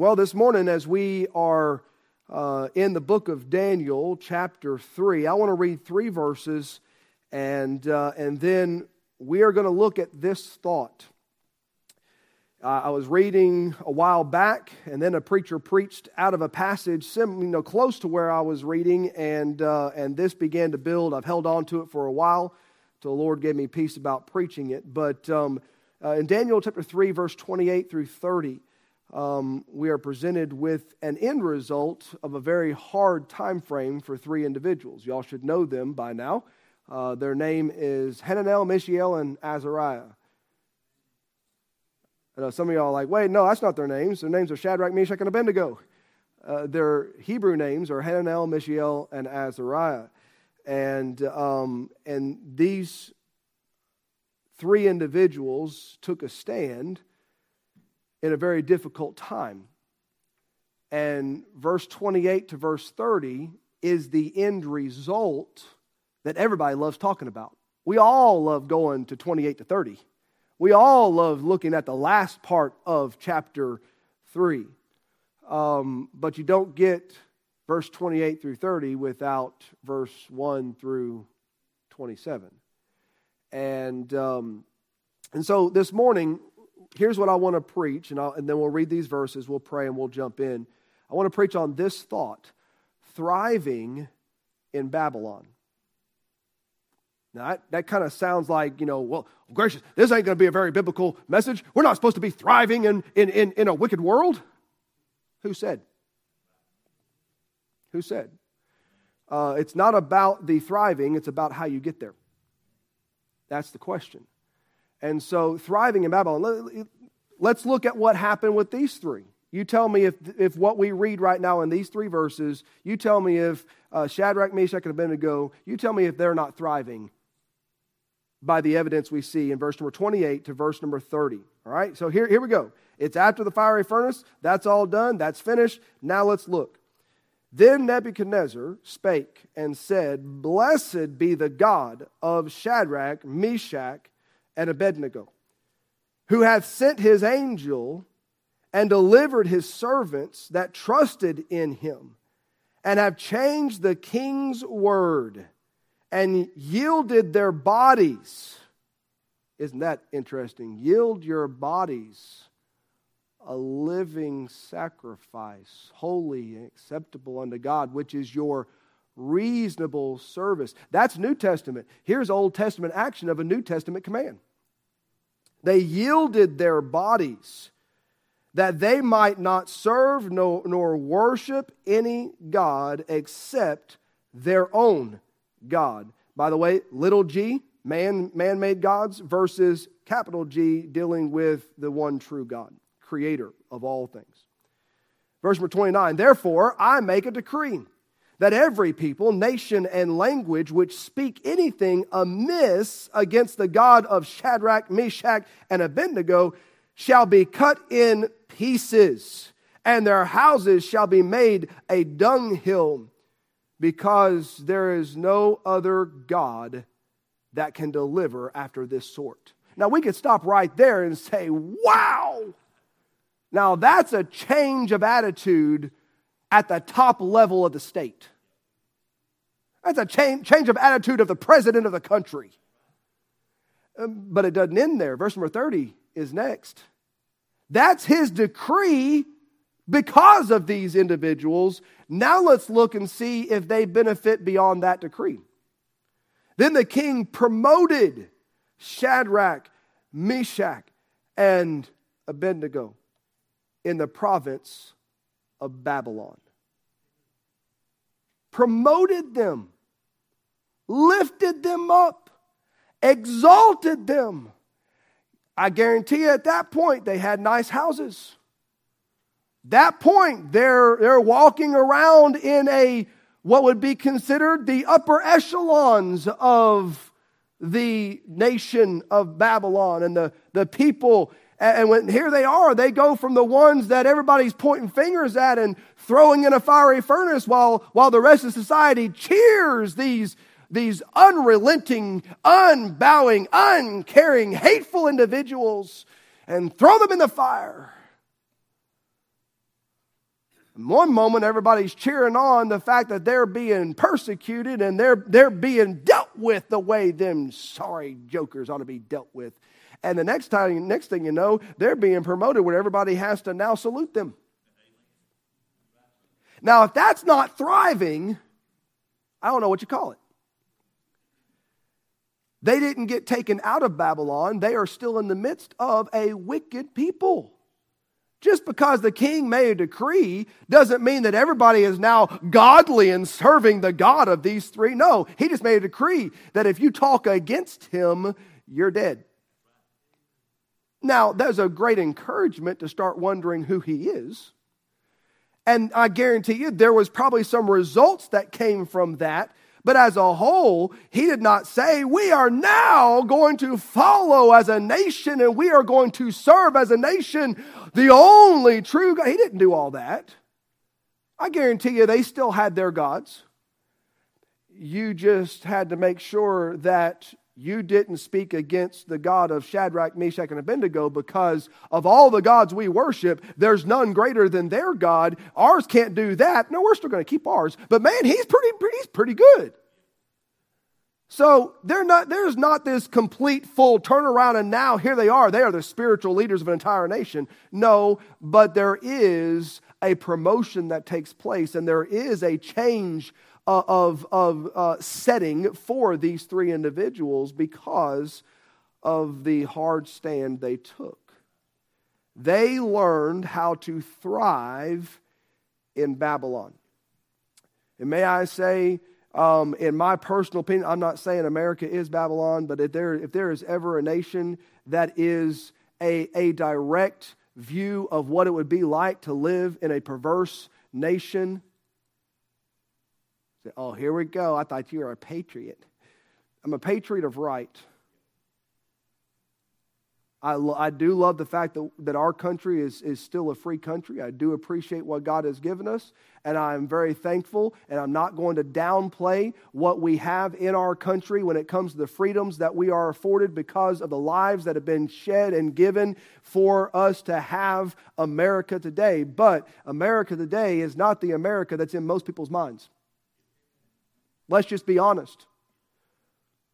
Well, this morning, as we are uh, in the book of Daniel, chapter 3, I want to read three verses, and, uh, and then we are going to look at this thought. Uh, I was reading a while back, and then a preacher preached out of a passage sim, you know, close to where I was reading, and, uh, and this began to build. I've held on to it for a while till the Lord gave me peace about preaching it. But um, uh, in Daniel chapter 3, verse 28 through 30, um, we are presented with an end result of a very hard time frame for three individuals. Y'all should know them by now. Uh, their name is Hananiah, Mishael, and Azariah. I know some of y'all are like, wait, no, that's not their names. Their names are Shadrach, Meshach, and Abednego. Uh, their Hebrew names are Hananiah, Mishael, and Azariah. And, um, and these three individuals took a stand in a very difficult time. And verse 28 to verse 30 is the end result that everybody loves talking about. We all love going to 28 to 30. We all love looking at the last part of chapter 3. Um, but you don't get verse 28 through 30 without verse 1 through 27. And, um, and so this morning, here's what I want to preach, and, and then we'll read these verses, we'll pray, and we'll jump in. I want to preach on this thought thriving in Babylon. Now, that, that kind of sounds like, you know, well, gracious, this ain't going to be a very biblical message. We're not supposed to be thriving in, in, in, in a wicked world. Who said? Who said? Uh, it's not about the thriving, it's about how you get there. That's the question. And so, thriving in Babylon, let's look at what happened with these three. You tell me if, if what we read right now in these three verses, you tell me if uh, Shadrach, Meshach, and Abednego, you tell me if they're not thriving by the evidence we see in verse number 28 to verse number 30. All right, so here, here we go. It's after the fiery furnace. That's all done. That's finished. Now let's look. Then Nebuchadnezzar spake and said, Blessed be the God of Shadrach, Meshach, and Abednego, who hath sent his angel and delivered his servants that trusted in him, and have changed the king's word and yielded their bodies. Isn't that interesting? Yield your bodies a living sacrifice, holy and acceptable unto God, which is your reasonable service. That's New Testament. Here's Old Testament action of a New Testament command. They yielded their bodies that they might not serve nor, worship any God except their own God. By the way, little g, man, man-made gods, versus capital G, dealing with the one true God, creator of all things. Verse number 29, therefore I make a decree that every people, nation, and language which speak anything amiss against the God of Shadrach, Meshach, and Abednego shall be cut in pieces, and their houses shall be made a dunghill, because there is no other God that can deliver after this sort. Now, we could stop right there and say, wow! Now, that's a change of attitude at the top level of the state. That's a change, change of attitude of the president of the country. Um, but it doesn't end there. Verse number 30 is next. That's his decree because of these individuals. Now let's look and see if they benefit beyond that decree. Then the king promoted Shadrach, Meshach, and Abednego in the province of Babylon. Promoted them, lifted them up, exalted them. I guarantee you at that point they had nice houses. That point, they're, they're walking around in a what would be considered the upper echelons of the nation of Babylon and the, the people and when here they are, they go from the ones that everybody's pointing fingers at and throwing in a fiery furnace while, while the rest of society cheers these, these unrelenting, unbowing, uncaring, hateful individuals and throw them in the fire. one moment, everybody's cheering on the fact that they're being persecuted and they're, they're being dealt with the way them sorry jokers ought to be dealt with. And the next time, next thing you know, they're being promoted where everybody has to now salute them. Now, if that's not thriving, I don't know what you call it. They didn't get taken out of Babylon. They are still in the midst of a wicked people. Just because the king made a decree doesn't mean that everybody is now godly and serving the God of these three. No, he just made a decree that if you talk against him, you're dead. Now, there's a great encouragement to start wondering who he is. And I guarantee you, there was probably some results that came from that but as a whole, he did not say, We are now going to follow as a nation and we are going to serve as a nation the only true God. He didn't do all that. I guarantee you, they still had their gods. You just had to make sure that you didn't speak against the God of Shadrach, Meshach, and Abednego because of all the gods we worship, there's none greater than their God. Ours can't do that. No, we're still going to keep ours. But man, he's pretty, he's pretty good. So not, there's not this complete full turnaround, and now here they are. They are the spiritual leaders of an entire nation. No, but there is a promotion that takes place, and there is a change uh, of, of uh, setting for these three individuals because of the hard stand they took. They learned how to thrive in Babylon. And may I say, um, in my personal opinion, I'm not saying America is Babylon, but if there, if there is ever a nation that is a, a direct view of what it would be like to live in a perverse nation, Say, oh, here we go. I thought you were a patriot. I'm a patriot of right. I, lo- I do love the fact that, that our country is, is still a free country. I do appreciate what God has given us, and I'm very thankful. And I'm not going to downplay what we have in our country when it comes to the freedoms that we are afforded because of the lives that have been shed and given for us to have America today. But America today is not the America that's in most people's minds. Let's just be honest.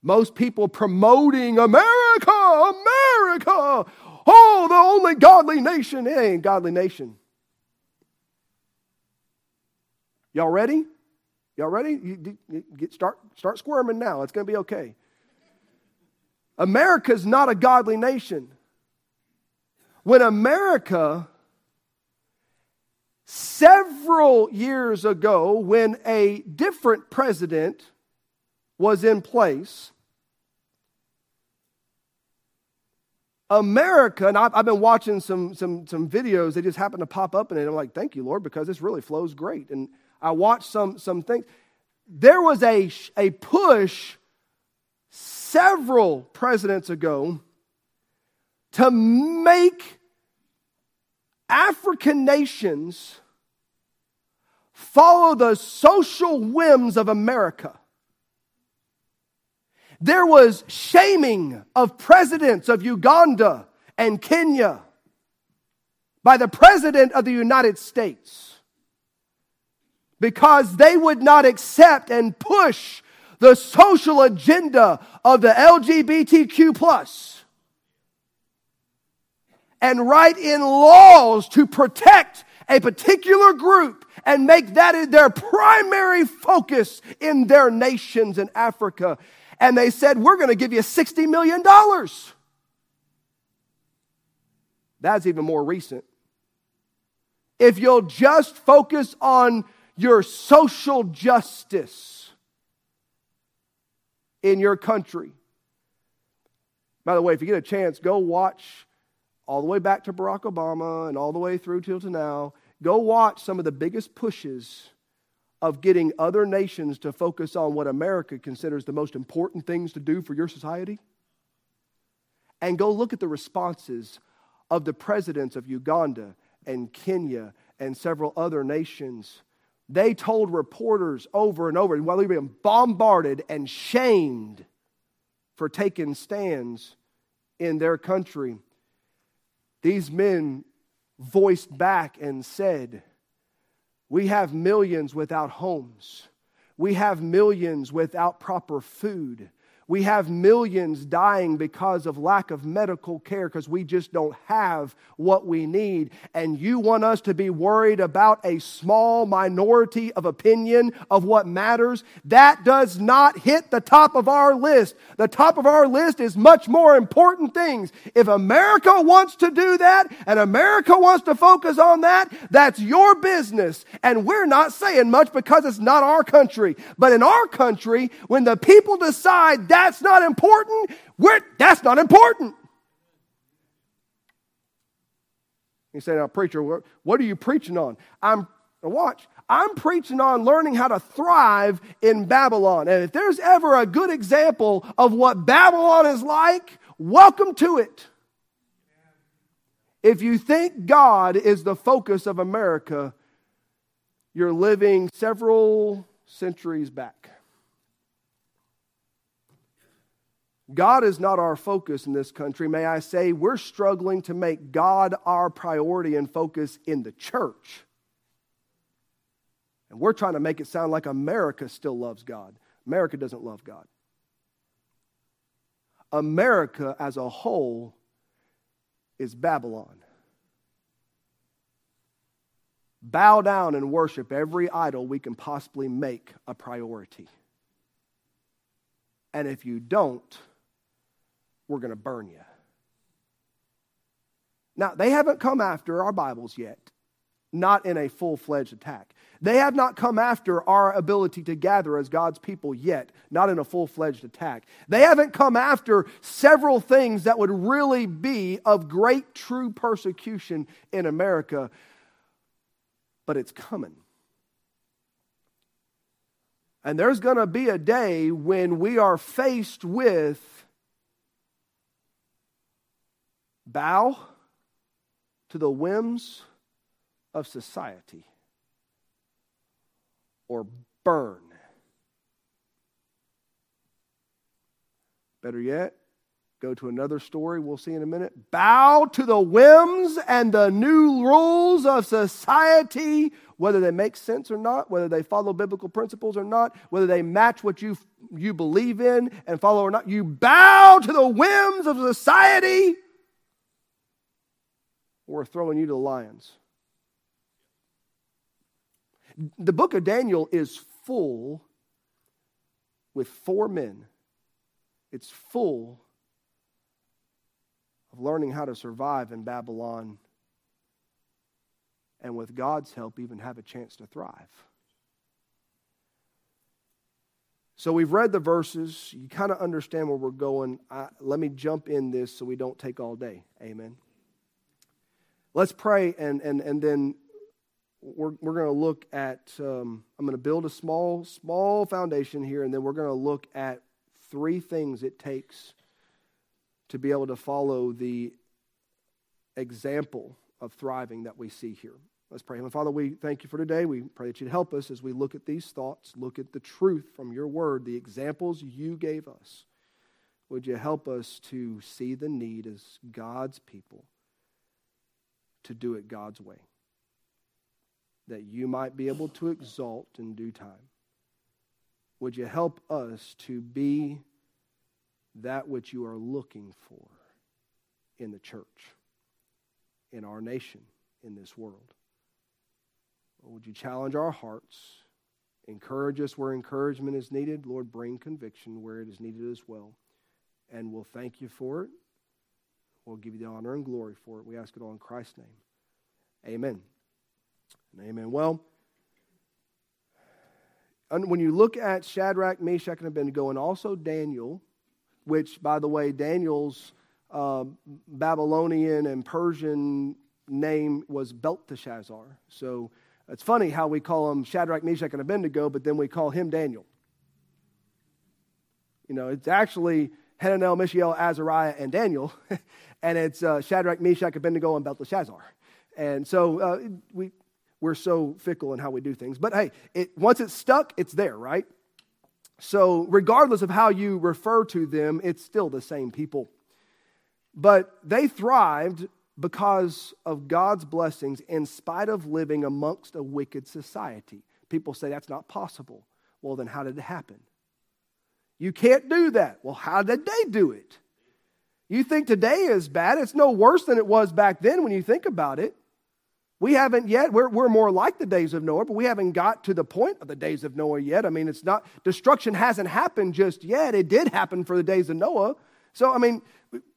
Most people promoting America, America, oh, the only godly nation. It ain't godly nation. Y'all ready? Y'all ready? You, you get, start, start squirming now. It's going to be okay. America's not a godly nation. When America several years ago when a different president was in place. America, and I've, been watching some, some, some videos, they just happen to pop up in it. I'm like, thank you, Lord, because this really flows great. And I watched some, some things. There was a, a push several presidents ago to make African nations follow the social whims of America. There was shaming of presidents of Uganda and Kenya by the President of the United States because they would not accept and push the social agenda of the LGBTQ plus and write in laws to protect a particular group and make that their primary focus in their nations in Africa. And they said, We're going to give you $60 million. That's even more recent. If you'll just focus on your social justice in your country. By the way, if you get a chance, go watch all the way back to Barack Obama and all the way through till to now, go watch some of the biggest pushes of getting other nations to focus on what America considers the most important things to do for your society. And go look at the responses of the presidents of Uganda and Kenya and several other nations. They told reporters over and over while they were being bombarded and shamed for taking stands in their country these men voiced back and said, We have millions without homes. We have millions without proper food. We have millions dying because of lack of medical care because we just don't have what we need. And you want us to be worried about a small minority of opinion of what matters? That does not hit the top of our list. The top of our list is much more important things. If America wants to do that and America wants to focus on that, that's your business. And we're not saying much because it's not our country. But in our country, when the people decide that's not important, we're, that's not important. You say, now, preacher, what are you preaching on? I'm, watch, I'm preaching on learning how to thrive in Babylon. And if there's ever a good example of what Babylon is like, welcome to it. If you think God is the focus of America, you're living several centuries back. God is not our focus in this country. May I say, we're struggling to make God our priority and focus in the church. And we're trying to make it sound like America still loves God. America doesn't love God. America as a whole is Babylon. Bow down and worship every idol we can possibly make a priority. And if you don't, we're going to burn you. Now, they haven't come after our Bibles yet, not in a full fledged attack. They have not come after our ability to gather as God's people yet, not in a full fledged attack. They haven't come after several things that would really be of great true persecution in America, but it's coming. And there's going to be a day when we are faced with bow to the whims of society or burn. Better yet, go to another story we'll see in a minute. Bow to the whims and the new rules of society, whether they make sense or not, whether they follow biblical principles or not, whether they match what you, you believe in and follow or not. You bow to the whims of society we're throwing you to the lions. The book of Daniel is full with four men. It's full of learning how to survive in Babylon and with God's help, even have a chance to thrive. So we've read the verses. You kind of understand where we're going. I, let me jump in this so we don't take all day. Amen. Let's pray, and, and, and then we're, we're going to look at, um, I'm going to build a small, small foundation here, and then we're going to look at three things it takes to be able to follow the example of thriving that we see here. Let's pray. Heavenly Father, we thank you for today. We pray that you'd help us as we look at these thoughts, look at the truth from your word, the examples you gave us. Would you help us to see the need as God's people? To do it God's way, that you might be able to exalt in due time. Would you help us to be that which you are looking for in the church, in our nation, in this world? Would you challenge our hearts? Encourage us where encouragement is needed. Lord, bring conviction where it is needed as well. And we'll thank you for it. We'll give you the honor and glory for it. We ask it all in Christ's name. Amen. And amen. Well, when you look at Shadrach, Meshach, and Abednego, and also Daniel, which, by the way, Daniel's uh, Babylonian and Persian name was Belteshazzar. So it's funny how we call him Shadrach, Meshach, and Abednego, but then we call him Daniel. You know, it's actually Hananiah, Mishael, Azariah, and Daniel, and it's uh, Shadrach, Meshach, Abednego, and Belteshazzar. And so uh, we, we're so fickle in how we do things. But hey, it, once it's stuck, it's there, right? So, regardless of how you refer to them, it's still the same people. But they thrived because of God's blessings in spite of living amongst a wicked society. People say that's not possible. Well, then how did it happen? You can't do that. Well, how did they do it? You think today is bad. It's no worse than it was back then when you think about it. We haven't yet, we're, we're more like the days of Noah, but we haven't got to the point of the days of Noah yet. I mean, it's not, destruction hasn't happened just yet. It did happen for the days of Noah. So, I mean,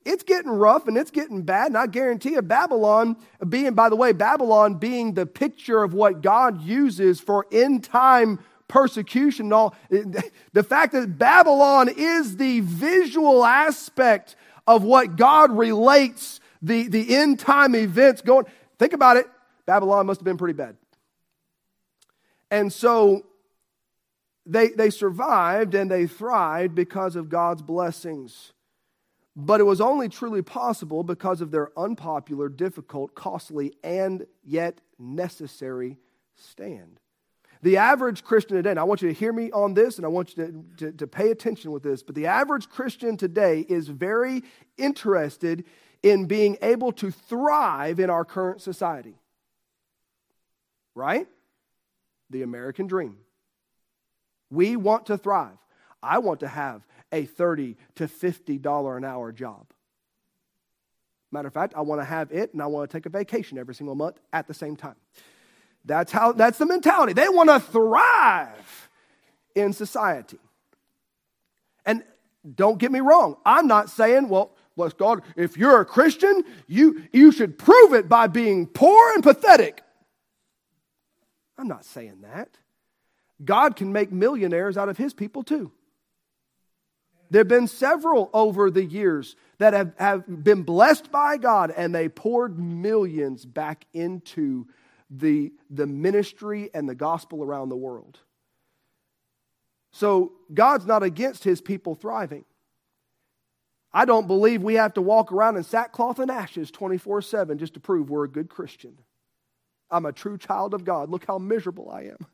it's getting rough and it's getting bad. And I guarantee you, Babylon being, by the way, Babylon being the picture of what God uses for end time persecution and all, the fact that Babylon is the visual aspect of what God relates the, the end time events going. Think about it. Babylon must have been pretty bad. And so they, they survived and they thrived because of God's blessings. But it was only truly possible because of their unpopular, difficult, costly, and yet necessary stand. The average Christian today, and I want you to hear me on this and I want you to, to, to, pay attention with this, but the average Christian today is very interested in being able to thrive in our current society. Right? The American dream. We want to thrive. I want to have a 30 to $50 an hour job. Matter of fact, I want to have it and I want to take a vacation every single month at the same time. That's how that's the mentality. They want to thrive in society. And don't get me wrong, I'm not saying, well, bless God, if you're a Christian, you, you should prove it by being poor and pathetic. I'm not saying that. God can make millionaires out of his people too. There have been several over the years that have, have been blessed by God and they poured millions back into the, the ministry and the gospel around the world. So God's not against his people thriving. I don't believe we have to walk around in sackcloth and ashes 24 7 just to prove we're a good Christian. I'm a true child of God. Look how miserable I am.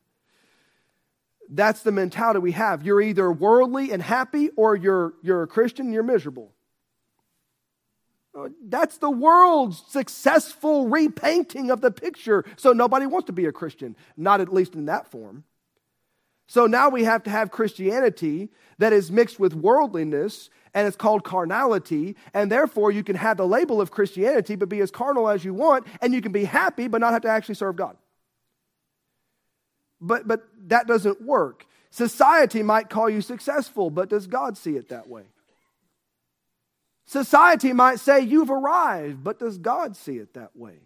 That's the mentality we have. You're either worldly and happy or you're, you're a Christian and you're miserable. That's the world's successful repainting of the picture. So nobody wants to be a Christian, not at least in that form. So now we have to have Christianity that is mixed with worldliness and it's called carnality. And therefore, you can have the label of Christianity but be as carnal as you want, and you can be happy but not have to actually serve God. But, but that doesn't work. Society might call you successful, but does God see it that way? Society might say you've arrived, but does God see it that way?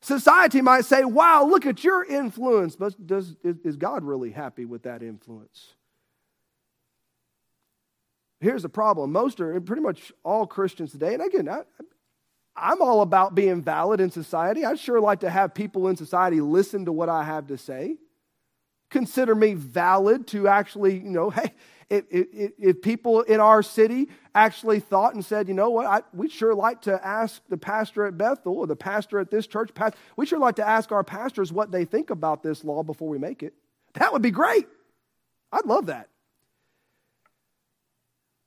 Society might say, wow, look at your influence, but does, is, is God really happy with that influence? Here's the problem most are pretty much all Christians today, and again, I, I'm all about being valid in society. I'd sure like to have people in society listen to what I have to say. Consider me valid to actually, you know, hey, if, if, if people in our city actually thought and said, you know what, I, we'd sure like to ask the pastor at Bethel or the pastor at this church, we'd sure like to ask our pastors what they think about this law before we make it. That would be great. I'd love that.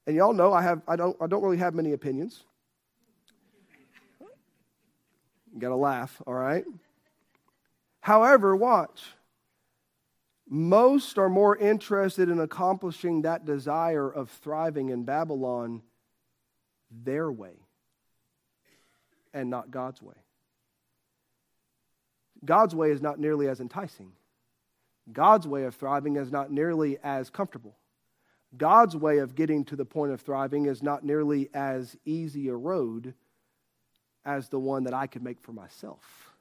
And y'all know I, have, I, don't, I don't really have many opinions. You got to laugh, all right? However, watch. Most are more interested in accomplishing that desire of thriving in Babylon their way and not God's way. God's way is not nearly as enticing. God's way of thriving is not nearly as comfortable. God's way of getting to the point of thriving is not nearly as easy a road as the one that I could make for myself.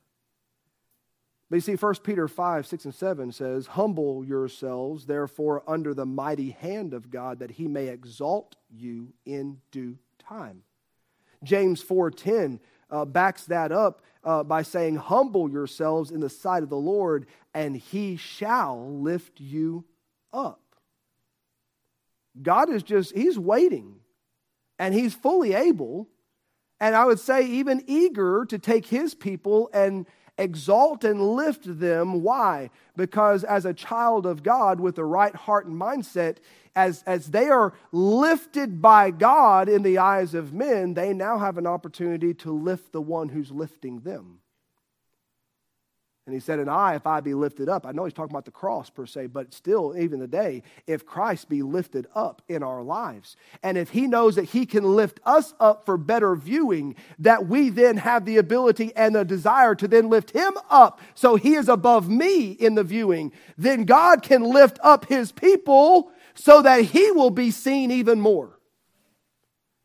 But you see, 1 Peter 5, 6, and 7 says, Humble yourselves, therefore, under the mighty hand of God, that he may exalt you in due time. James 4.10 uh, backs that up uh, by saying, Humble yourselves in the sight of the Lord, and he shall lift you up. God is just, he's waiting, and he's fully able and I would say even eager to take his people and, exalt and lift them. Why? Because as a child of God with the right heart and mindset, as, as they are lifted by God in the eyes of men, they now have an opportunity to lift the one who's lifting them. And he said, And I, if I be lifted up, I know he's talking about the cross per se, but still, even today, if Christ be lifted up in our lives, and if he knows that he can lift us up for better viewing, that we then have the ability and the desire to then lift him up so he is above me in the viewing, then God can lift up his people so that he will be seen even more.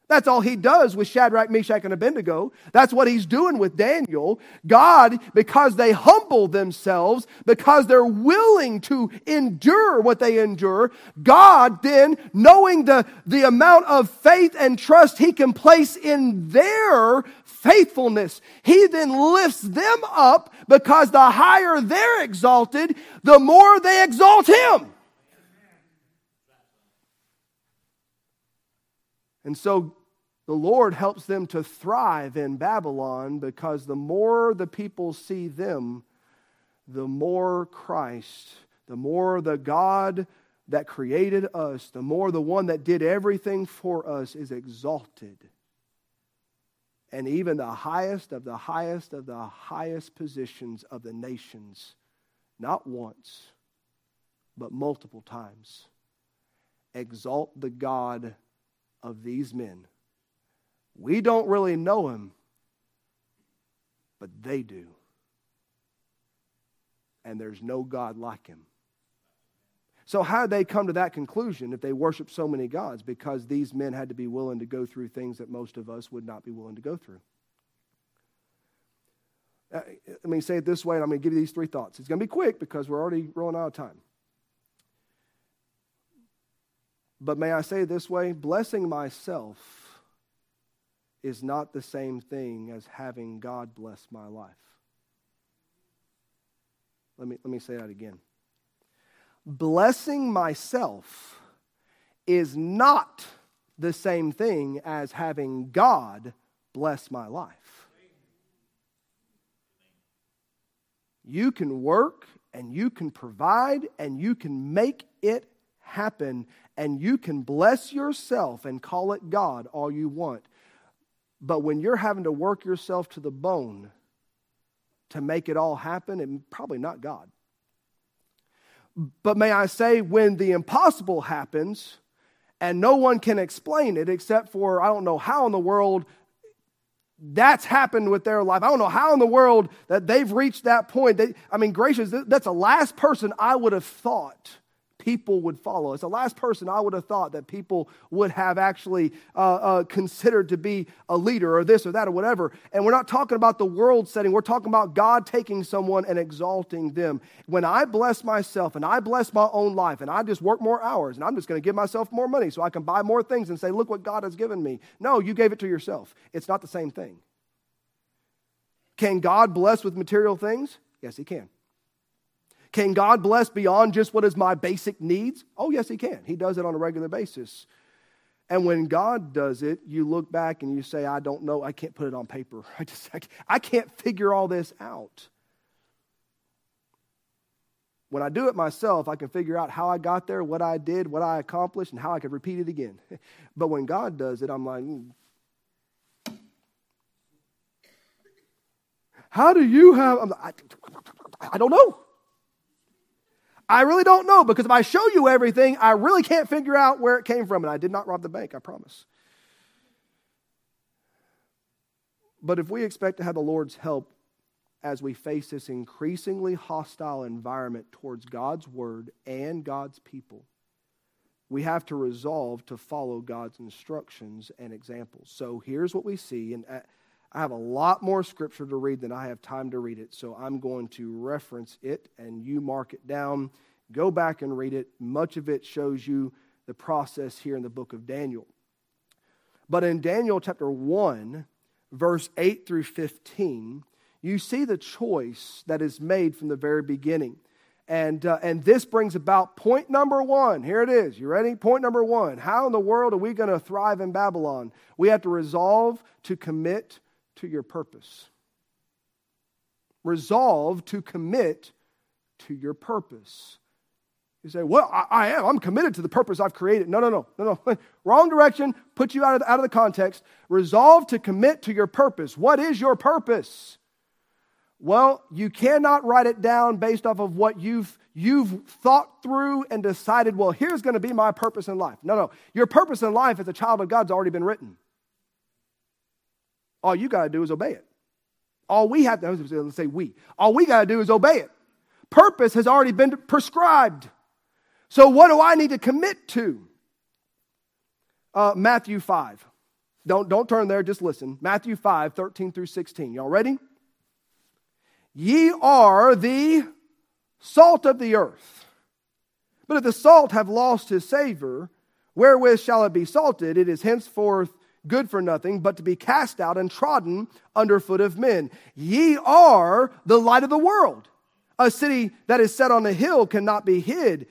That's all he does with Shadrach, Meshach, and Abednego. That's what he's doing with Daniel. God, because they humble themselves, because they're willing to endure what they endure, God then, knowing the, the amount of faith and trust he can place in their faithfulness, he then lifts them up because the higher they're exalted, the more they exalt him. And so the Lord helps them to thrive in Babylon because the more the people see them, the more Christ, the more the God that created us, the more the one that did everything for us is exalted. And even the highest of the highest of the highest positions of the nations, not once, but multiple times, exalt the God of these men. We don't really know him, but they do. And there's no God like him. So, how did they come to that conclusion if they worship so many gods? Because these men had to be willing to go through things that most of us would not be willing to go through. Uh, let me say it this way, and I'm going to give you these three thoughts. It's going to be quick because we're already running out of time. But may I say this way blessing myself is not the same thing as having God bless my life. Let me, let me say that again. Blessing myself is not the same thing as having God bless my life. You can work and you can provide and you can make it happen and you can bless yourself and call it God all you want. But when you're having to work yourself to the bone to make it all happen, it's probably not God. But may I say, when the impossible happens and no one can explain it except for, I don't know how in the world that's happened with their life. I don't know how in the world that they've reached that point. They, I mean, gracious, that's the last person I would have thought people would follow. It's the last person I would have thought that people would have actually uh, uh, considered to be a leader or this or that or whatever. And we're not talking about the world setting, we're talking about God taking someone and exalting them. When I bless myself and I bless my own life and I just work more hours and I'm just going to give myself more money so I can buy more things and say, look what God has given me. No, you gave it to yourself. It's not the same thing. Can God bless with material things? Yes, He can. Can God bless beyond just what is my basic needs? Oh, yes, He can. He does it on a regular basis. And when God does it, you look back and you say, I don't know. I can't put it on paper. I just, I can't figure all this out. When I do it myself, I can figure out how I got there, what I did, what I accomplished, and how I could repeat it again. But when God does it, I'm like, mm. how do you have? I'm like, I don't know. I really don't know because if I show you everything, I really can't figure out where it came from. And I did not rob the bank, I promise. But if we expect to have the Lord's help as we face this increasingly hostile environment towards God's word and God's people, we have to resolve to follow God's instructions and examples. So here's what we see. And uh, I have a lot more scripture to read than I have time to read it, so I'm going to reference it and you mark it down. Go back and read it. Much of it shows you the process here in the book of Daniel. But in Daniel chapter 1, verse 8 through 15, you see the choice that is made from the very beginning. And, uh, and this brings about point number one. Here it is. You ready? Point number one. How in the world are we going to thrive in Babylon? We have to resolve to commit to your purpose. resolve to commit to your purpose. You say, Well, I, I, am. I'm committed to the purpose I've created. No, no, no, no, no. Wrong direction. Put you out of, the, out of the context. Resolve to commit to your purpose. What is your purpose? Well, you cannot write it down based off of what you've, you've thought through and decided, well, here's going to be my purpose in life. No, no. Your purpose in life as a child of God's already been written. All you got to do is obey it. All we have to, let's say we, all we got to do is obey it. Purpose has already been prescribed. So, what do I need to commit to? Uh, Matthew 5. Don't, don't turn there, just listen. Matthew 5, 13 through 16. Y'all ready? Ye are the salt of the earth. But if the salt have lost his savor, wherewith shall it be salted? It is henceforth good for nothing, but to be cast out and trodden under foot of men. Ye are the light of the world. A city that is set on a hill cannot be hid.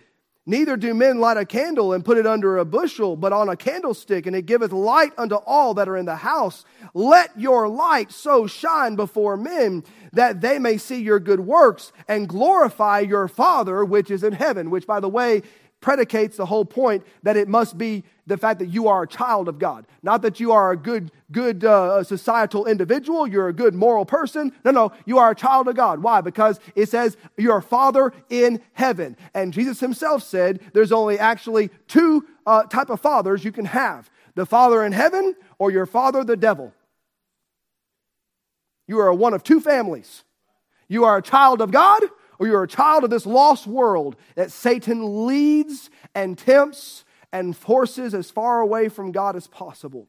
Neither do men light a candle and put it under a bushel, but on a candlestick, and it giveth light unto all that are in the house. Let your light so shine before men that they may see your good works and glorify your Father which is in heaven. Which, by the way, predicates the whole point that it must be the fact that you are a child of God. Not that you are a good, good uh, societal individual, you're a good moral person. No, no, you are a child of God. Why? Because it says you're a father in heaven. And Jesus himself said there's only actually two uh, type of fathers you can have. The father in heaven or your father the devil. You are one of two families. You are a child of God or you're a child of this lost world that Satan leads and tempts and forces as far away from God as possible.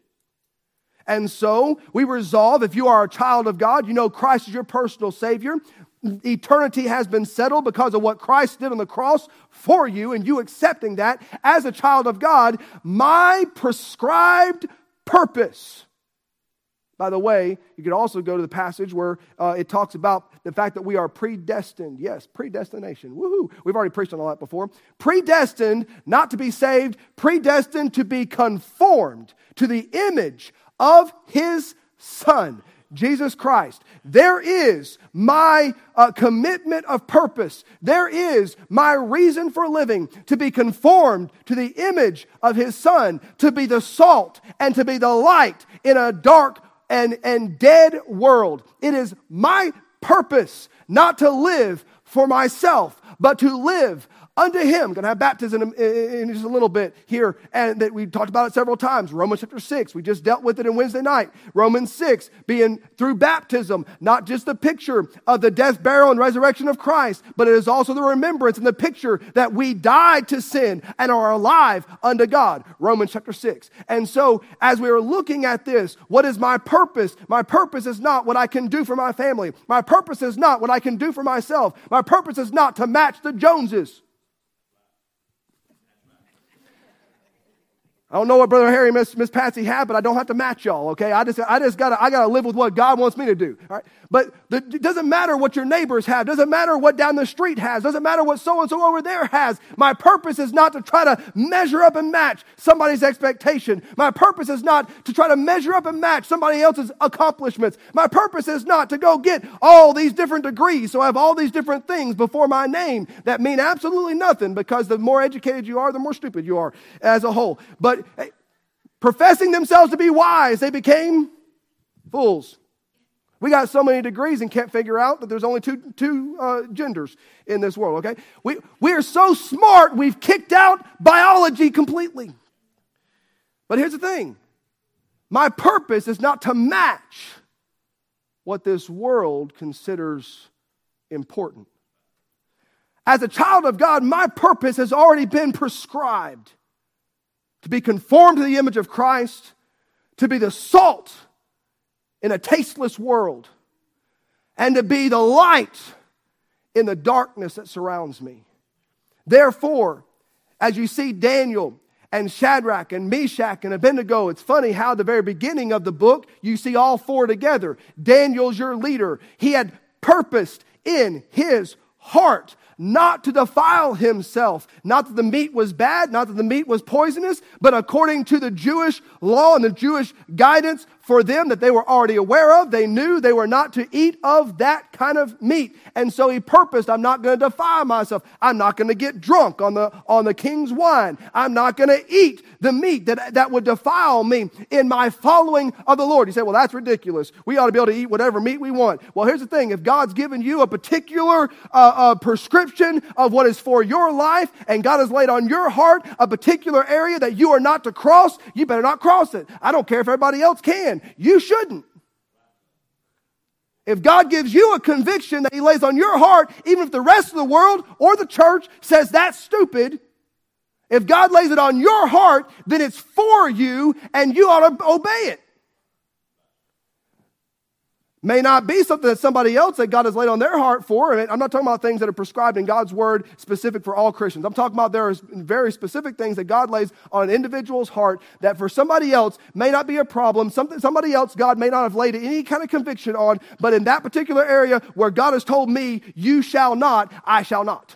And so we resolve if you are a child of God, you know Christ is your personal Savior. Eternity has been settled because of what Christ did on the cross for you, and you accepting that as a child of God, my prescribed purpose by the way, you could also go to the passage where uh, it talks about the fact that we are predestined. Yes, predestination. Woohoo. We've already preached on all that before. Predestined not to be saved, predestined to be conformed to the image of his Son. Jesus Christ. There is my uh, commitment of purpose. There is my reason for living to be conformed to the image of His Son, to be the salt and to be the light in a dark, and, and dead world. It is my purpose not to live for myself, but to live unto him. Going to have baptism in, just a little bit here, and that we talked about it several times. Romans chapter 6, we just dealt with it in Wednesday night. Romans 6, being through baptism, not just the picture of the death, burial, and resurrection of Christ, but it is also the remembrance and the picture that we died to sin and are alive unto God. Romans chapter 6. And so, as we are looking at this, what is my purpose? My purpose is not what I can do for my family. My purpose is not what I can do for myself. My purpose is not to match the Joneses. I don't know what Brother Harry and Miss, Miss Patsy have, but I don't have to match y'all, okay? I just, I just gotta, I gotta live with what God wants me to do, all right? But the, it doesn't matter what your neighbors have, doesn't matter what down the street has, doesn't matter what so and so over there has. My purpose is not to try to measure up and match somebody's expectation. My purpose is not to try to measure up and match somebody else's accomplishments. My purpose is not to go get all these different degrees, so I have all these different things before my name that mean absolutely nothing because the more educated you are, the more stupid you are as a whole. But but professing themselves to be wise, they became fools. We got so many degrees and can't figure out that there's only two, two uh, genders in this world, okay? We, we are so smart, we've kicked out biology completely. But here's the thing my purpose is not to match what this world considers important. As a child of God, my purpose has already been prescribed to be conformed to the image of Christ, to be the salt in a tasteless world, and to be the light in the darkness that surrounds me. Therefore, as you see Daniel and Shadrach and Meshach and Abednego, it's funny how the very beginning of the book you see all four together. Daniel's your leader. He had purposed in his heart not to defile himself. Not that the meat was bad, not that the meat was poisonous, but according to the Jewish law and the Jewish guidance, for them that they were already aware of. They knew they were not to eat of that kind of meat. And so he purposed, I'm not going to defile myself. I'm not going to get drunk on the, on the king's wine. I'm not going to eat the meat that, that would defile me in my following of the Lord. He said, well, that's ridiculous. We ought to be able to eat whatever meat we want. Well, here's the thing. If God's given you a particular uh, uh, prescription of what is for your life and God has laid on your heart a particular area that you are not to cross, you better not cross it. I don't care if everybody else can. You shouldn't. If God gives you a conviction that He lays on your heart, even if the rest of the world or the church says that's stupid, if God lays it on your heart, then it's for you and you ought to obey it. May not be something that somebody else that God has laid on their heart for. I'm not talking about things that are prescribed in God's word specific for all Christians. I'm talking about there are very specific things that God lays on an individual's heart that for somebody else may not be a problem. Something, somebody else God may not have laid any kind of conviction on, but in that particular area where God has told me, you shall not, I shall not.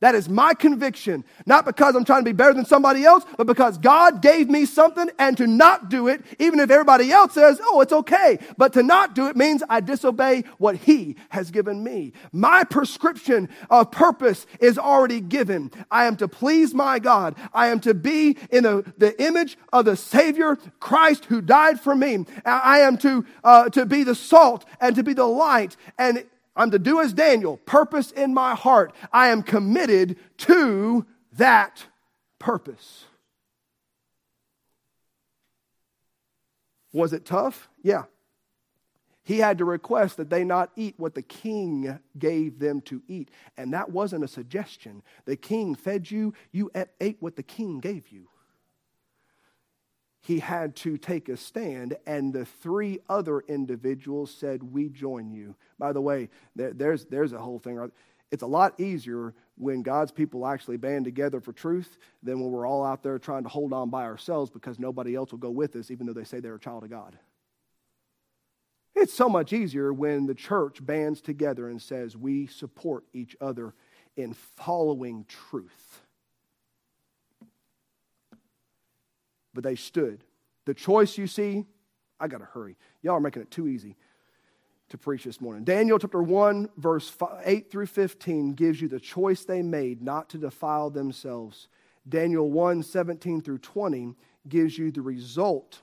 That is my conviction, not because I'm trying to be better than somebody else, but because God gave me something and to not do it, even if everybody else says, oh, it's okay. But to not do it means I disobey what He has given me. My prescription of purpose is already given. I am to please my God. I am to be in the, the image of the Savior, Christ, who died for me. I am to, uh, to be the salt and to be the light. And I'm to do as Daniel, purpose in my heart. I am committed to that purpose. Was it tough? Yeah. He had to request that they not eat what the king gave them to eat. And that wasn't a suggestion. The king fed you, you ate what the king gave you he had to take a stand, and the three other individuals said, We join you. By the way, there, there's, there's a whole thing. It's a lot easier when God's people actually band together for truth than when we're all out there trying to hold on by ourselves because nobody else will go with us, even though they say they're a child of God. It's so much easier when the church bands together and says, We support each other in following truth. But they stood. The choice you see, I got to hurry. Y'all are making it too easy to preach this morning. Daniel chapter 1, verse 8 through 15 gives you the choice they made not to defile themselves. Daniel 1, 17 through 20 gives you the result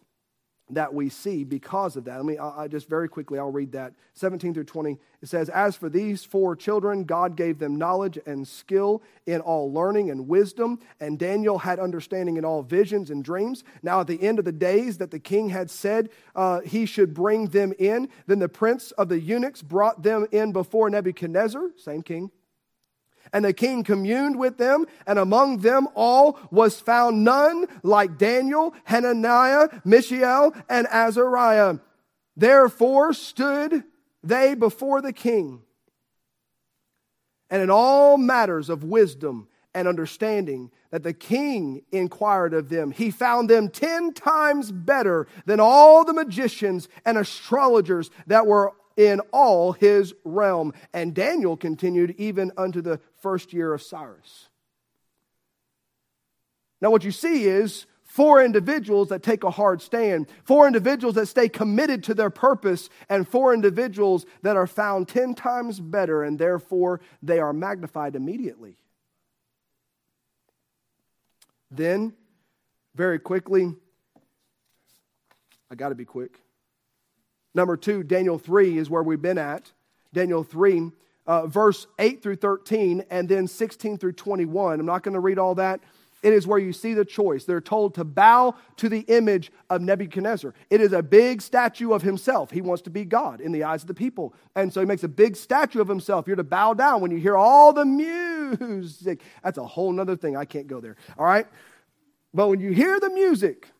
that we see because of that. Let me, I, I just very quickly, I'll read that. 17 through 20. It says, As for these four children, God gave them knowledge and skill in all learning and wisdom, and Daniel had understanding in all visions and dreams. Now, at the end of the days that the king had said uh, he should bring them in, then the prince of the eunuchs brought them in before Nebuchadnezzar, same king, and the king communed with them, and among them all was found none like Daniel, Hananiah, Mishael, and Azariah. Therefore stood they before the king. And in all matters of wisdom and understanding that the king inquired of them, he found them ten times better than all the magicians and astrologers that were in all his realm. And Daniel continued even unto the first year of Cyrus. Now, what you see is four individuals that take a hard stand, four individuals that stay committed to their purpose, and four individuals that are found 10 times better, and therefore they are magnified immediately. Then, very quickly, I got to be quick. Number two, Daniel 3 is where we've been at. Daniel 3, uh, verse 8 through 13, and then 16 through 21. I'm not going to read all that. It is where you see the choice. They're told to bow to the image of Nebuchadnezzar. It is a big statue of himself. He wants to be God in the eyes of the people. And so he makes a big statue of himself. You're to bow down when you hear all the music. That's a whole other thing. I can't go there. All right? But when you hear the music,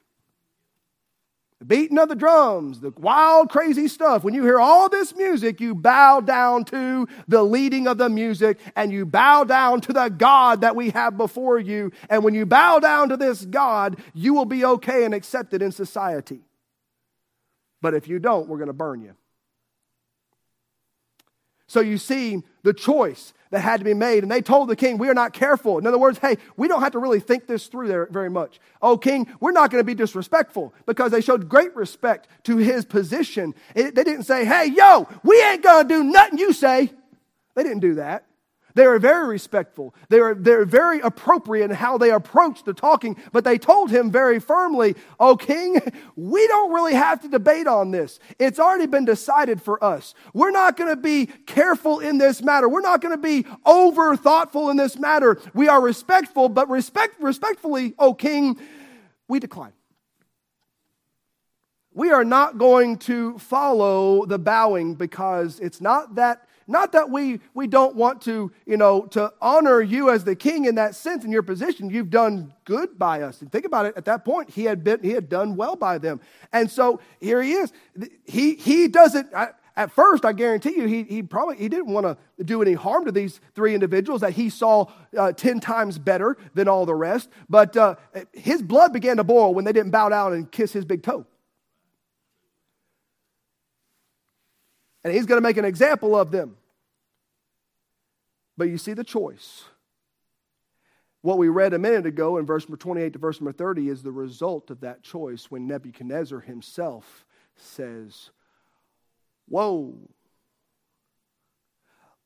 the beating of the drums, the wild, crazy stuff. When you hear all this music, you bow down to the leading of the music and you bow down to the God that we have before you. And when you bow down to this God, you will be okay and accepted in society. But if you don't, we're going to burn you. So you see the choice. That had to be made. And they told the king, We are not careful. In other words, hey, we don't have to really think this through there very much. Oh, king, we're not going to be disrespectful because they showed great respect to his position. It, they didn't say, Hey, yo, we ain't going to do nothing you say. They didn't do that. They are very respectful. They are they were very appropriate in how they approach the talking, but they told him very firmly, Oh, king, we don't really have to debate on this. It's already been decided for us. We're not going to be careful in this matter. We're not going to be over thoughtful in this matter. We are respectful, but respect, respectfully, oh, king, we decline. We are not going to follow the bowing because it's not that not that we, we don't want to, you know, to honor you as the king in that sense in your position. You've done good by us. And think about it, at that point, he had been, he had done well by them. And so here he is. He, he doesn't, I, at first, I guarantee you, he, he probably he didn't want to do any harm to these three individuals that he saw uh, 10 times better than all the rest. But uh, his blood began to boil when they didn't bow down and kiss his big toe. And he's going to make an example of them. But you see the choice. What we read a minute ago in verse number 28 to verse number 30 is the result of that choice when Nebuchadnezzar himself says, Whoa.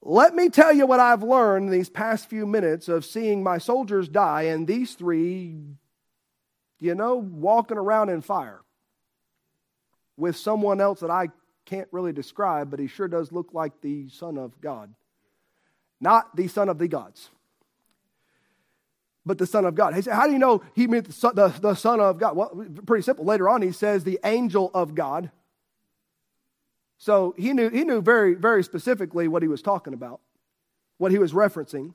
Let me tell you what I've learned these past few minutes of seeing my soldiers die and these three, you know, walking around in fire with someone else that I can't really describe, but he sure does look like the Son of God. Not the Son of the gods, but the Son of God. He said, How do you know he meant the son, the, the son of God? Well, pretty simple. Later on, he says the angel of God. So he knew, he knew very, very specifically what he was talking about, what he was referencing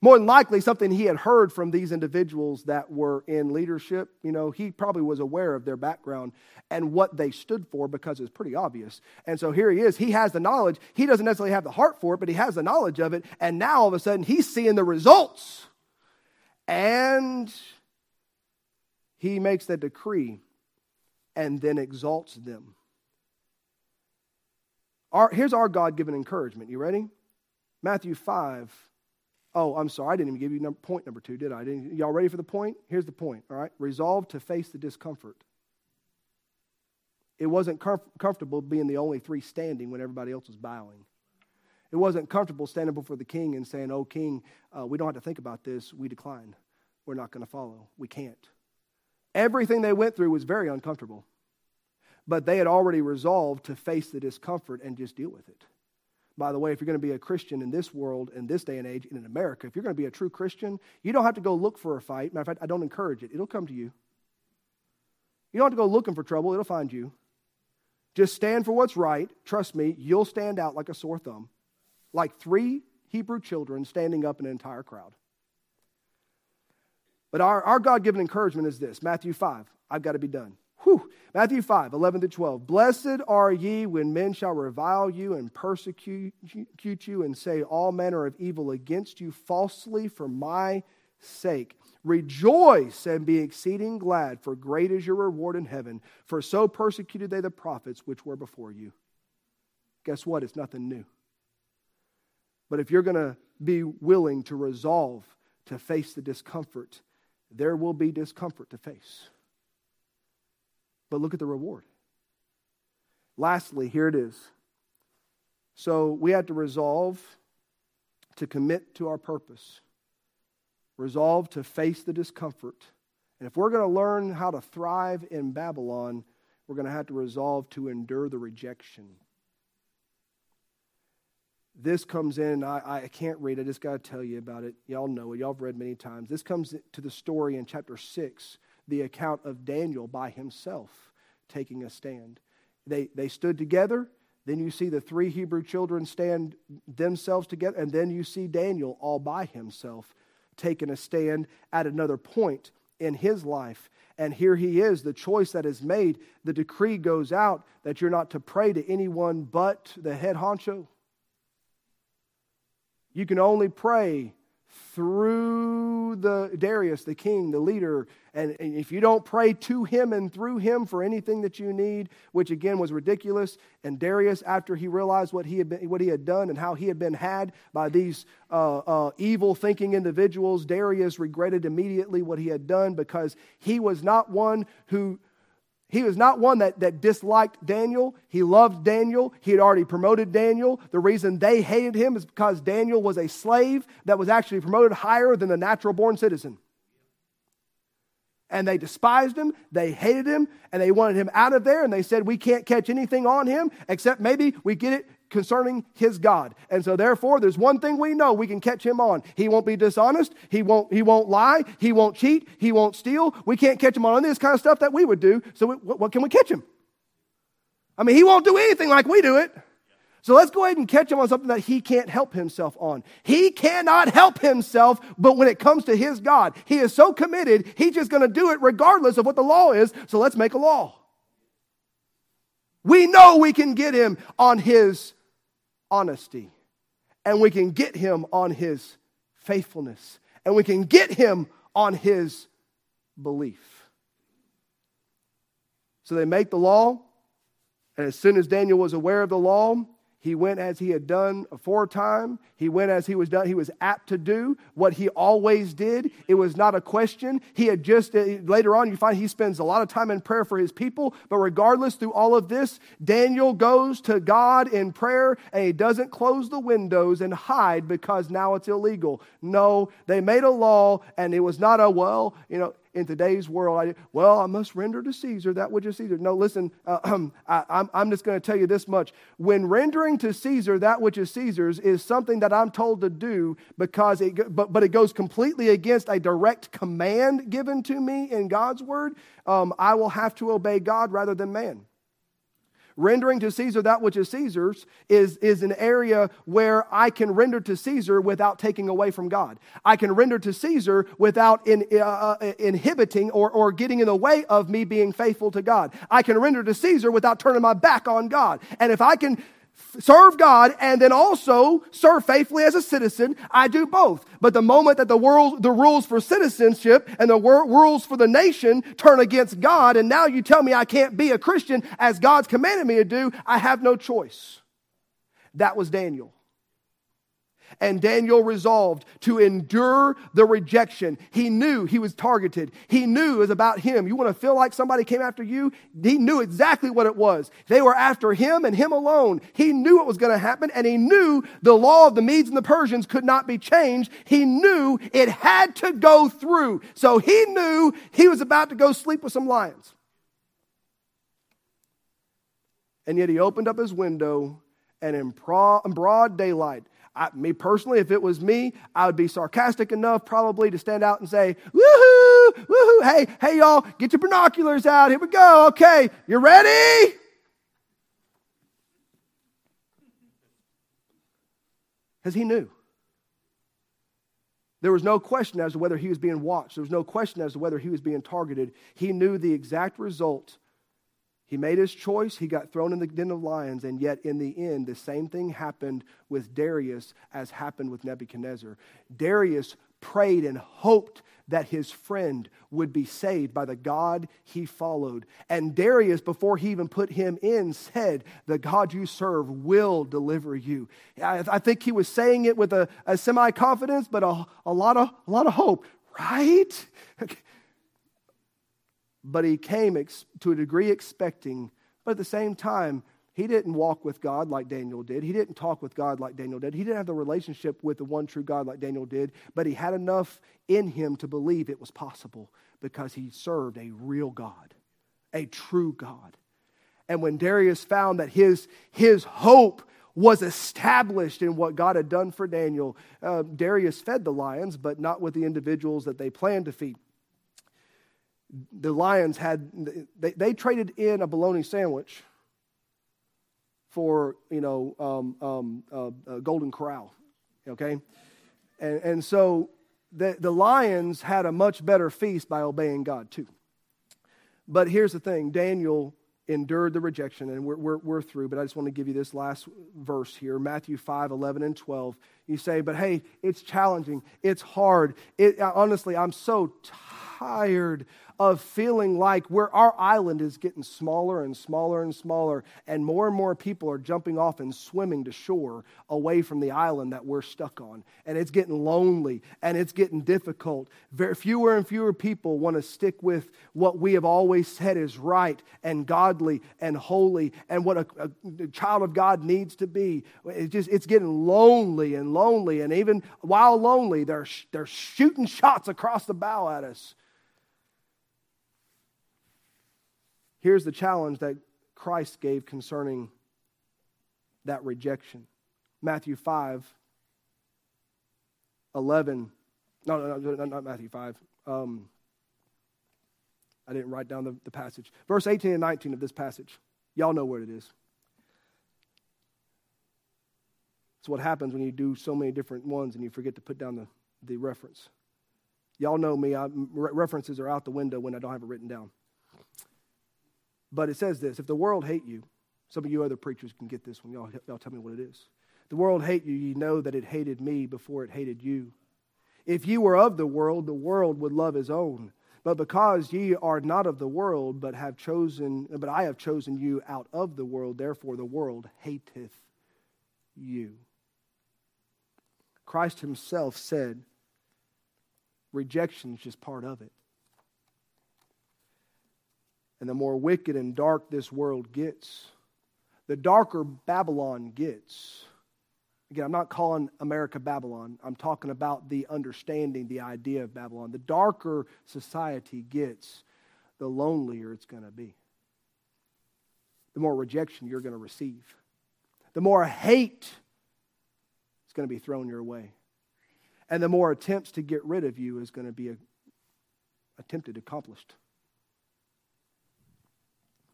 more than likely something he had heard from these individuals that were in leadership. You know, he probably was aware of their background and what they stood for because it's pretty obvious. And so here he is. He has the knowledge. He doesn't necessarily have the heart for it, but he has the knowledge of it. And now all of a sudden he's seeing the results. And he makes the decree and then exalts them. Our, here's our God given encouragement. You ready? Matthew 5 Oh, I'm sorry. I didn't even give you number, point number two, did I? Y'all ready for the point? Here's the point, all right? Resolve to face the discomfort. It wasn't comf- comfortable being the only three standing when everybody else was bowing. It wasn't comfortable standing before the king and saying, Oh, king, uh, we don't have to think about this. We decline. We're not going to follow. We can't. Everything they went through was very uncomfortable. But they had already resolved to face the discomfort and just deal with it by the way, if you're going to be a Christian in this world, in this day and age, in America, if you're going to be a true Christian, you don't have to go look for a fight. Matter of fact, I don't encourage it. It'll come to you. You don't have to go looking for trouble, it'll find you. Just stand for what's right. Trust me, you'll stand out like a sore thumb, like three Hebrew children standing up in an entire crowd. But our, our God given encouragement is this Matthew 5, I've got to be done. Whew. Matthew 5, 11 to 12. Blessed are ye when men shall revile you and persecute you and say all manner of evil against you falsely for my sake. Rejoice and be exceeding glad, for great is your reward in heaven. For so persecuted they the prophets which were before you. Guess what? It's nothing new. But if you're going to be willing to resolve to face the discomfort, there will be discomfort to face. But look at the reward. Lastly, here it is. So we had to resolve to commit to our purpose, resolve to face the discomfort. And if we're going to learn how to thrive in Babylon, we're going to have to resolve to endure the rejection. This comes in, I, I can't read, I just got to tell you about it. Y'all know it, y'all have read many times. This comes to the story in chapter 6 the account of Daniel by himself taking a stand. They, they stood together. Then you see the three Hebrew children stand themselves together. And then you see Daniel all by himself taking a stand at another point in his life. And here he is, the choice that is made. The decree goes out that you're not to pray to anyone but the head honcho. You can only pray through the Darius, the king, the leader. And, and, if you don't pray to him and through him for anything that you need, which again was ridiculous, and Darius, after he realized what he had, been, what he had done and how he had been had by these uh, uh, evil thinking individuals, Darius regretted immediately what he had done because he was not one who he was not one that, that disliked Daniel. He loved Daniel. He had already promoted Daniel. The reason they hated him is because Daniel was a slave that was actually promoted higher than the natural born citizen. And they despised him, they hated him, and they wanted him out of there. And they said, We can't catch anything on him except maybe we get it concerning his God. And so therefore there's one thing we know we can catch him on. He won't be dishonest, he won't he won't lie, he won't cheat, he won't steal. We can't catch him on this kind of stuff that we would do. So we, what, what can we catch him? I mean, he won't do anything like we do it. So let's go ahead and catch him on something that he can't help himself on. He cannot help himself, but when it comes to his God, he is so committed, he's just going to do it regardless of what the law is. So let's make a law. We know we can get him on his honesty. And we can get him on his faithfulness. And we can get him on his belief. So they make the law. And as soon as Daniel was aware of the law, he went as he had done aforetime. He went as he was done. He was apt to do what he always did. It was not a question. He had just, uh, later on, you find he spends a lot of time in prayer for his people. But regardless, through all of this, Daniel goes to God in prayer and he doesn't close the windows and hide because now it's illegal. No, they made a law and it was not a, well, you know, in today's world, I, well, I must render to Caesar that which is Caesar. No, listen, uh, I, I'm, I'm just going to tell you this much. When rendering to Caesar that which is Caesar's is something that I'm told to do because it, but, but it goes completely against a direct command given to me in God's word, um, I will have to obey God rather than man. Rendering to Caesar that which is Caesar's is, is an area where I can render to Caesar without taking away from God. I can render to Caesar without in, uh, uh, inhibiting or, or getting in the way of me being faithful to God. I can render to Caesar without turning my back on God. And if I can serve God and then also serve faithfully as a citizen. I do both. But the moment that the world, the rules for citizenship and the rules for the nation turn against God, and now you tell me I can't be a Christian as God's commanded me to do, I have no choice. That was Daniel. And Daniel resolved to endure the rejection. He knew he was targeted. He knew it was about him. You want to feel like somebody came after you? He knew exactly what it was. They were after him and him alone. He knew it was going to happen and he knew the law of the Medes and the Persians could not be changed. He knew it had to go through. So he knew he was about to go sleep with some lions. And yet he opened up his window and in broad daylight, I, me personally, if it was me, I would be sarcastic enough probably to stand out and say, woohoo, woohoo, hey, hey, y'all, get your binoculars out. Here we go. Okay, you ready? Because he knew. There was no question as to whether he was being watched. There was no question as to whether he was being targeted. He knew the exact result he made his choice, he got thrown in the den of lions, and yet in the end, the same thing happened with Darius as happened with Nebuchadnezzar. Darius prayed and hoped that his friend would be saved by the God he followed. And Darius, before he even put him in, said, The God you serve will deliver you. I, I think he was saying it with a, a semi confidence, but a, a, lot of, a lot of hope, right? but he came ex- to a degree expecting, but at the same time, he didn't walk with God like Daniel did. He didn't talk with God like Daniel did. He didn't have the relationship with the one true God like Daniel did, but he had enough in him to believe it was possible because he served a real God, a true God. And when Darius found that his, his hope was established in what God had done for Daniel, uh, Darius fed the lions, but not with the individuals that they planned to feed the Lions had, they, they traded in a bologna sandwich for, you know, um, um, uh, a Golden Corral, okay? And, and so the, the Lions had a much better feast by obeying God, too. But here's the thing Daniel endured the rejection, and we're, we're, we're through, but I just want to give you this last verse here Matthew 5 11 and 12. You say, but hey, it's challenging, it's hard. It, honestly, I'm so tired of feeling like where our island is getting smaller and smaller and smaller, and more and more people are jumping off and swimming to shore away from the island that we're stuck on. And it's getting lonely and it's getting difficult. Very fewer and fewer people want to stick with what we have always said is right and godly and holy and what a, a child of God needs to be. It's just it's getting lonely and lonely, and even while lonely, they're they're shooting shots across the bow at us. Here's the challenge that Christ gave concerning that rejection Matthew 5 11. No, no, no not Matthew 5. Um, I didn't write down the, the passage. Verse 18 and 19 of this passage. Y'all know where it is. It's what happens when you do so many different ones and you forget to put down the, the reference. Y'all know me. I, references are out the window when I don't have it written down. But it says this if the world hate you, some of you other preachers can get this one. Y'all, y'all tell me what it is. The world hate you, you know that it hated me before it hated you. If you were of the world, the world would love his own. But because ye are not of the world, but have chosen, but I have chosen you out of the world, therefore the world hateth you. Christ himself said, rejection is just part of it and the more wicked and dark this world gets, the darker Babylon gets. Again, I'm not calling America Babylon. I'm talking about the understanding, the idea of Babylon. The darker society gets, the lonelier it's going to be. The more rejection you're going to receive. The more hate is going to be thrown your way. And the more attempts to get rid of you is going to be attempted, accomplished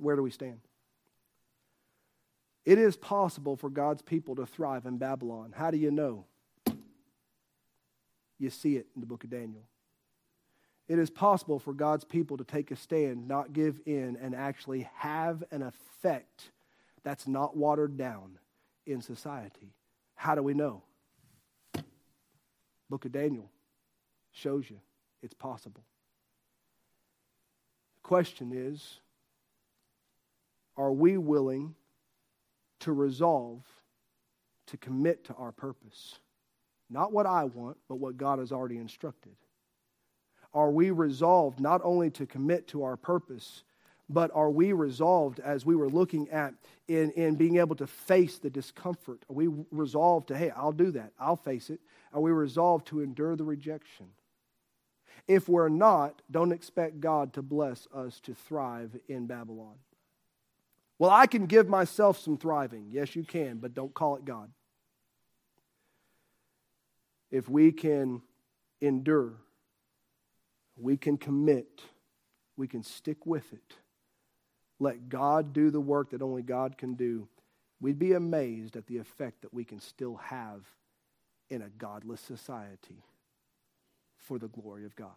where do we stand? It is possible for God's people to thrive in Babylon. How do you know? You see it in the book of Daniel. It is possible for God's people to take a stand, not give in, and actually have an effect that's not watered down in society. How do we know? Book of Daniel shows you it's possible. The question is are we willing to resolve to commit to our purpose? Not what I want, but what God has already instructed. Are we resolved not only to commit to our purpose, but are we resolved, as we were looking at, in, in being able to face the discomfort? Are we resolved to, hey, I'll do that, I'll face it? Are we resolved to endure the rejection? If we're not, don't expect God to bless us to thrive in Babylon. Well, I can give myself some thriving. Yes, you can, but don't call it God. If we can endure, we can commit, we can stick with it, let God do the work that only God can do, we'd be amazed at the effect that we can still have in a godless society for the glory of God.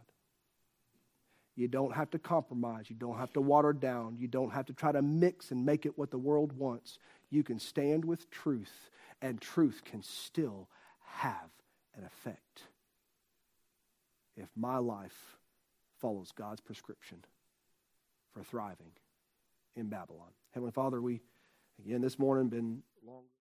You don't have to compromise. You don't have to water down. You don't have to try to mix and make it what the world wants. You can stand with truth, and truth can still have an effect. If my life follows God's prescription for thriving in Babylon. Heavenly Father, we, again, this morning been long.